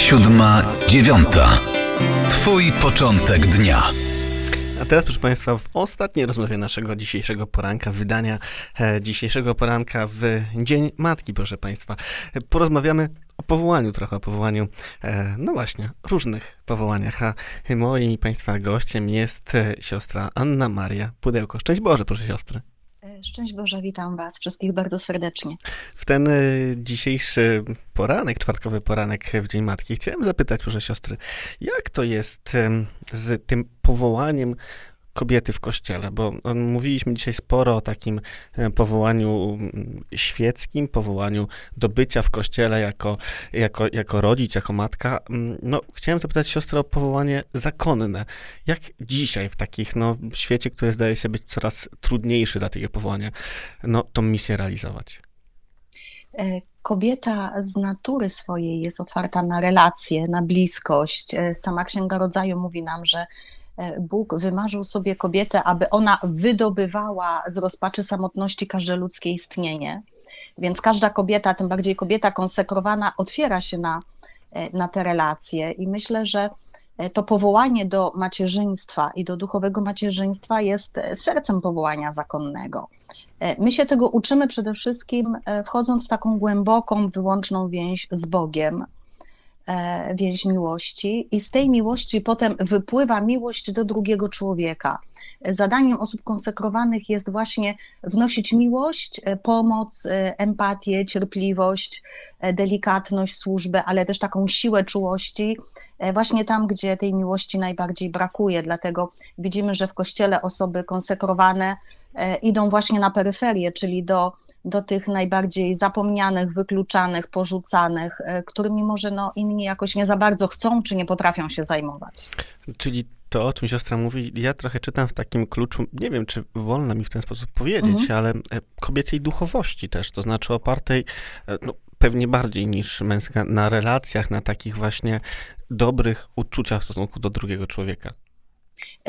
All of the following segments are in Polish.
siódma, dziewiąta. Twój początek dnia. A teraz, proszę Państwa, w ostatniej rozmowie naszego dzisiejszego poranka, wydania e, dzisiejszego poranka w Dzień Matki, proszę Państwa, e, porozmawiamy o powołaniu, trochę o powołaniu, e, no właśnie, różnych powołaniach. A moim Państwa gościem jest e, siostra Anna Maria Pudełko. Szczęść Boże, proszę siostry. E, Szczęść Boże, witam Was wszystkich bardzo serdecznie. W ten e, dzisiejszy poranek, czwartkowy poranek w Dzień Matki, chciałem zapytać, proszę siostry, jak to jest z tym powołaniem kobiety w kościele? Bo em, mówiliśmy dzisiaj sporo o takim e, powołaniu mm, świeckim, powołaniu do bycia w kościele jako, jako, jako rodzic, jako matka. Mm, No, chciałem zapytać siostrę o powołanie zakonne. Jak dzisiaj w takich, no, świecie, który zdaje się być coraz trudniejszy dla takiego powołania, no, tą misję realizować? E, Kobieta z natury swojej jest otwarta na relacje, na bliskość. E, Sama Księga Rodzaju mówi nam, że e, Bóg wymarzył sobie kobietę, aby ona wydobywała z rozpaczy samotności każde ludzkie istnienie. Więc każda kobieta, tym bardziej kobieta konsekrowana, otwiera się na, e, na te relacje. I myślę, że e, to powołanie do macierzyństwa i do duchowego macierzyństwa jest e, sercem powołania zakonnego. E, My się tego uczymy przede wszystkim e, wchodząc w taką głęboką, wyłączną więź z Bogiem, e, więź miłości, i z tej miłości potem wypływa miłość do drugiego człowieka. Zadaniem osób konsekrowanych jest właśnie wnosić miłość, e, pomoc, e, empatię, cierpliwość, e, delikatność, służbę, ale też taką siłę czułości, e, właśnie tam, gdzie tej miłości najbardziej brakuje. Dlatego widzimy, że w kościele osoby konsekrowane e, idą właśnie na peryferię, czyli do, do tych najbardziej zapomnianych, wykluczanych, porzucanych, e, którymi może no, inni jakoś nie za bardzo chcą czy nie potrafią się zajmować. Czyli to, o czym siostra mówi, ja trochę czytam w takim kluczu, nie wiem, czy wolno mi w ten sposób powiedzieć, Mhm. ale e, kobiecej duchowości też, to znaczy opartej, e, no, pewnie bardziej niż męska, na relacjach, na takich właśnie dobrych uczuciach w stosunku do drugiego człowieka.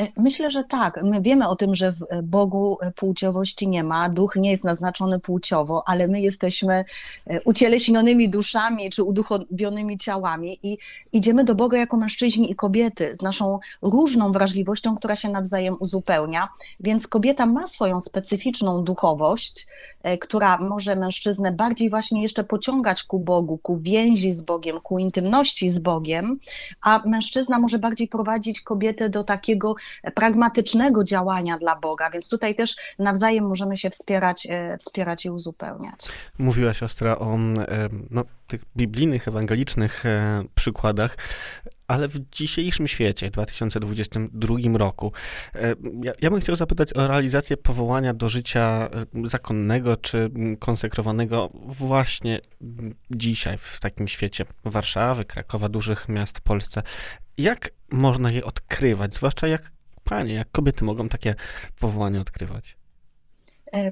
E, Myślę, że tak. My wiemy o tym, że w Bogu płciowości nie ma, duch nie jest naznaczony płciowo, ale my jesteśmy e, ucieleśnionymi duszami czy uduchowionymi ciałami i idziemy do Boga jako mężczyźni i kobiety z naszą różną wrażliwością, która się nawzajem uzupełnia. Więc kobieta ma swoją specyficzną duchowość, e, która może mężczyznę bardziej właśnie jeszcze pociągać ku Bogu, ku więzi z Bogiem, ku intymności z Bogiem, a mężczyzna może bardziej prowadzić kobietę do takiego pragmatycznego działania dla Boga, więc tutaj też nawzajem możemy się wspierać, e, wspierać i uzupełniać. Mówiła siostra o no, tych biblijnych, ewangelicznych e, przykładach, ale w dzisiejszym świecie, w 2022 roku, e, ja, ja bym chciał zapytać o realizację powołania do życia e, zakonnego czy konsekrowanego właśnie dzisiaj w takim świecie Warszawy, Krakowa, dużych miast w Polsce. Jak można je odkrywać, zwłaszcza jak panie, jak kobiety mogą takie powołanie odkrywać?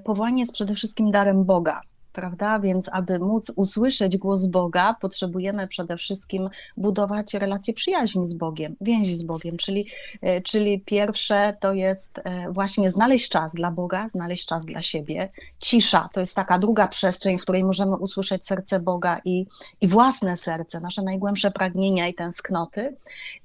Powołanie jest przede wszystkim darem Boga. Prawda? Więc, aby móc usłyszeć głos Boga, potrzebujemy przede wszystkim budować relacje przyjaźni z Bogiem, więzi z Bogiem. Czyli, e, czyli pierwsze to jest e, właśnie znaleźć czas dla Boga, znaleźć czas dla siebie. Cisza to jest taka druga przestrzeń, w której możemy usłyszeć serce Boga i, i własne serce, nasze najgłębsze pragnienia i tęsknoty.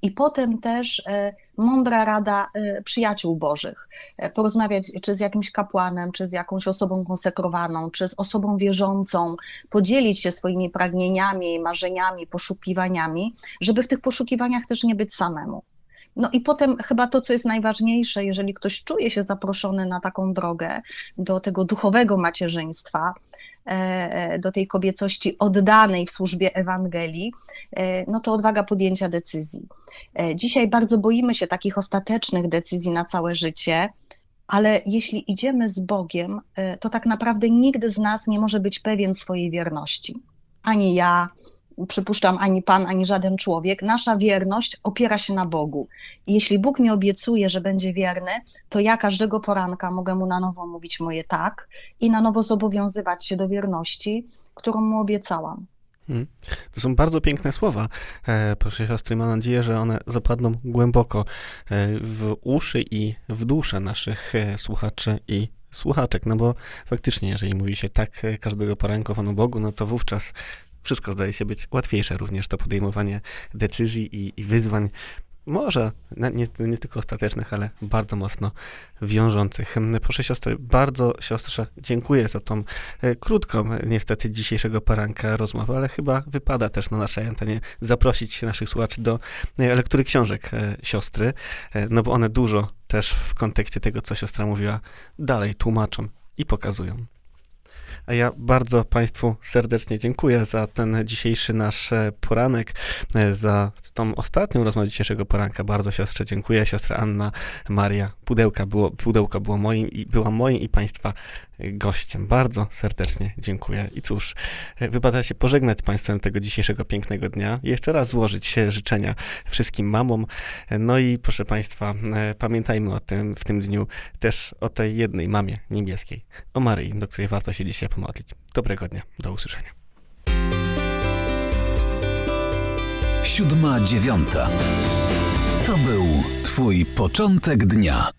I potem też e, mądra rada e, przyjaciół Bożych. E, Porozmawiać czy z jakimś kapłanem, czy z jakąś osobą konsekrowaną, czy z osobą wierzącą, podzielić się swoimi pragnieniami, marzeniami, poszukiwaniami, żeby w tych poszukiwaniach też nie być samemu. No i potem chyba to, co jest najważniejsze, jeżeli ktoś czuje się zaproszony na taką drogę do tego duchowego macierzyństwa, do tej kobiecości oddanej w służbie Ewangelii, e, no to odwaga podjęcia decyzji. E, Dzisiaj bardzo boimy się takich ostatecznych decyzji na całe życie, ale jeśli idziemy z Bogiem, e, to tak naprawdę nigdy z nas nie może być pewien swojej wierności. Ani ja, przypuszczam, ani Pan, ani żaden człowiek. Nasza wierność opiera się na Bogu. I jeśli Bóg mi obiecuje, że będzie wierny, to ja każdego poranka mogę mu na nowo mówić moje tak i na nowo zobowiązywać się do wierności, którą mu obiecałam. Mm. To są bardzo piękne słowa, e, proszę siostry. Mam nadzieję, że one zapadną głęboko e, w uszy i w duszę naszych e, słuchaczy i słuchaczek. No bo faktycznie, jeżeli mówi się tak każdego poranku Panu Bogu, no to wówczas wszystko zdaje się być łatwiejsze, również to podejmowanie decyzji i, i wyzwań może nie, nie, tylko ostatecznych, ale bardzo mocno wiążących. Proszę siostry, bardzo siostrze dziękuję za tą e, krótką, niestety dzisiejszego poranka rozmowę, ale chyba wypada też na naszej antenie zaprosić naszych słuchaczy do e, lektury książek e, siostry, no bo one dużo też w kontekście tego, co siostra mówiła, dalej tłumaczą i pokazują. A ja bardzo Państwu serdecznie dziękuję za ten dzisiejszy nasz e, poranek, e, za tą ostatnią rozmowę dzisiejszego poranka. Bardzo siostrze dziękuję. Siostra Anna Maria Pudełka było, Pudełka było moim i była moim i Państwa gościem. Bardzo serdecznie dziękuję. I cóż, wypada się pożegnać z Państwem tego dzisiejszego pięknego dnia jeszcze raz złożyć się życzenia wszystkim mamom. No i proszę Państwa, pamiętajmy o tym w tym dniu też o tej jednej mamie niebieskiej, o Maryi, do której warto się dzisiaj pomodlić. Dobrego dnia, do usłyszenia. Siódma dziewiąta. To był Twój początek dnia.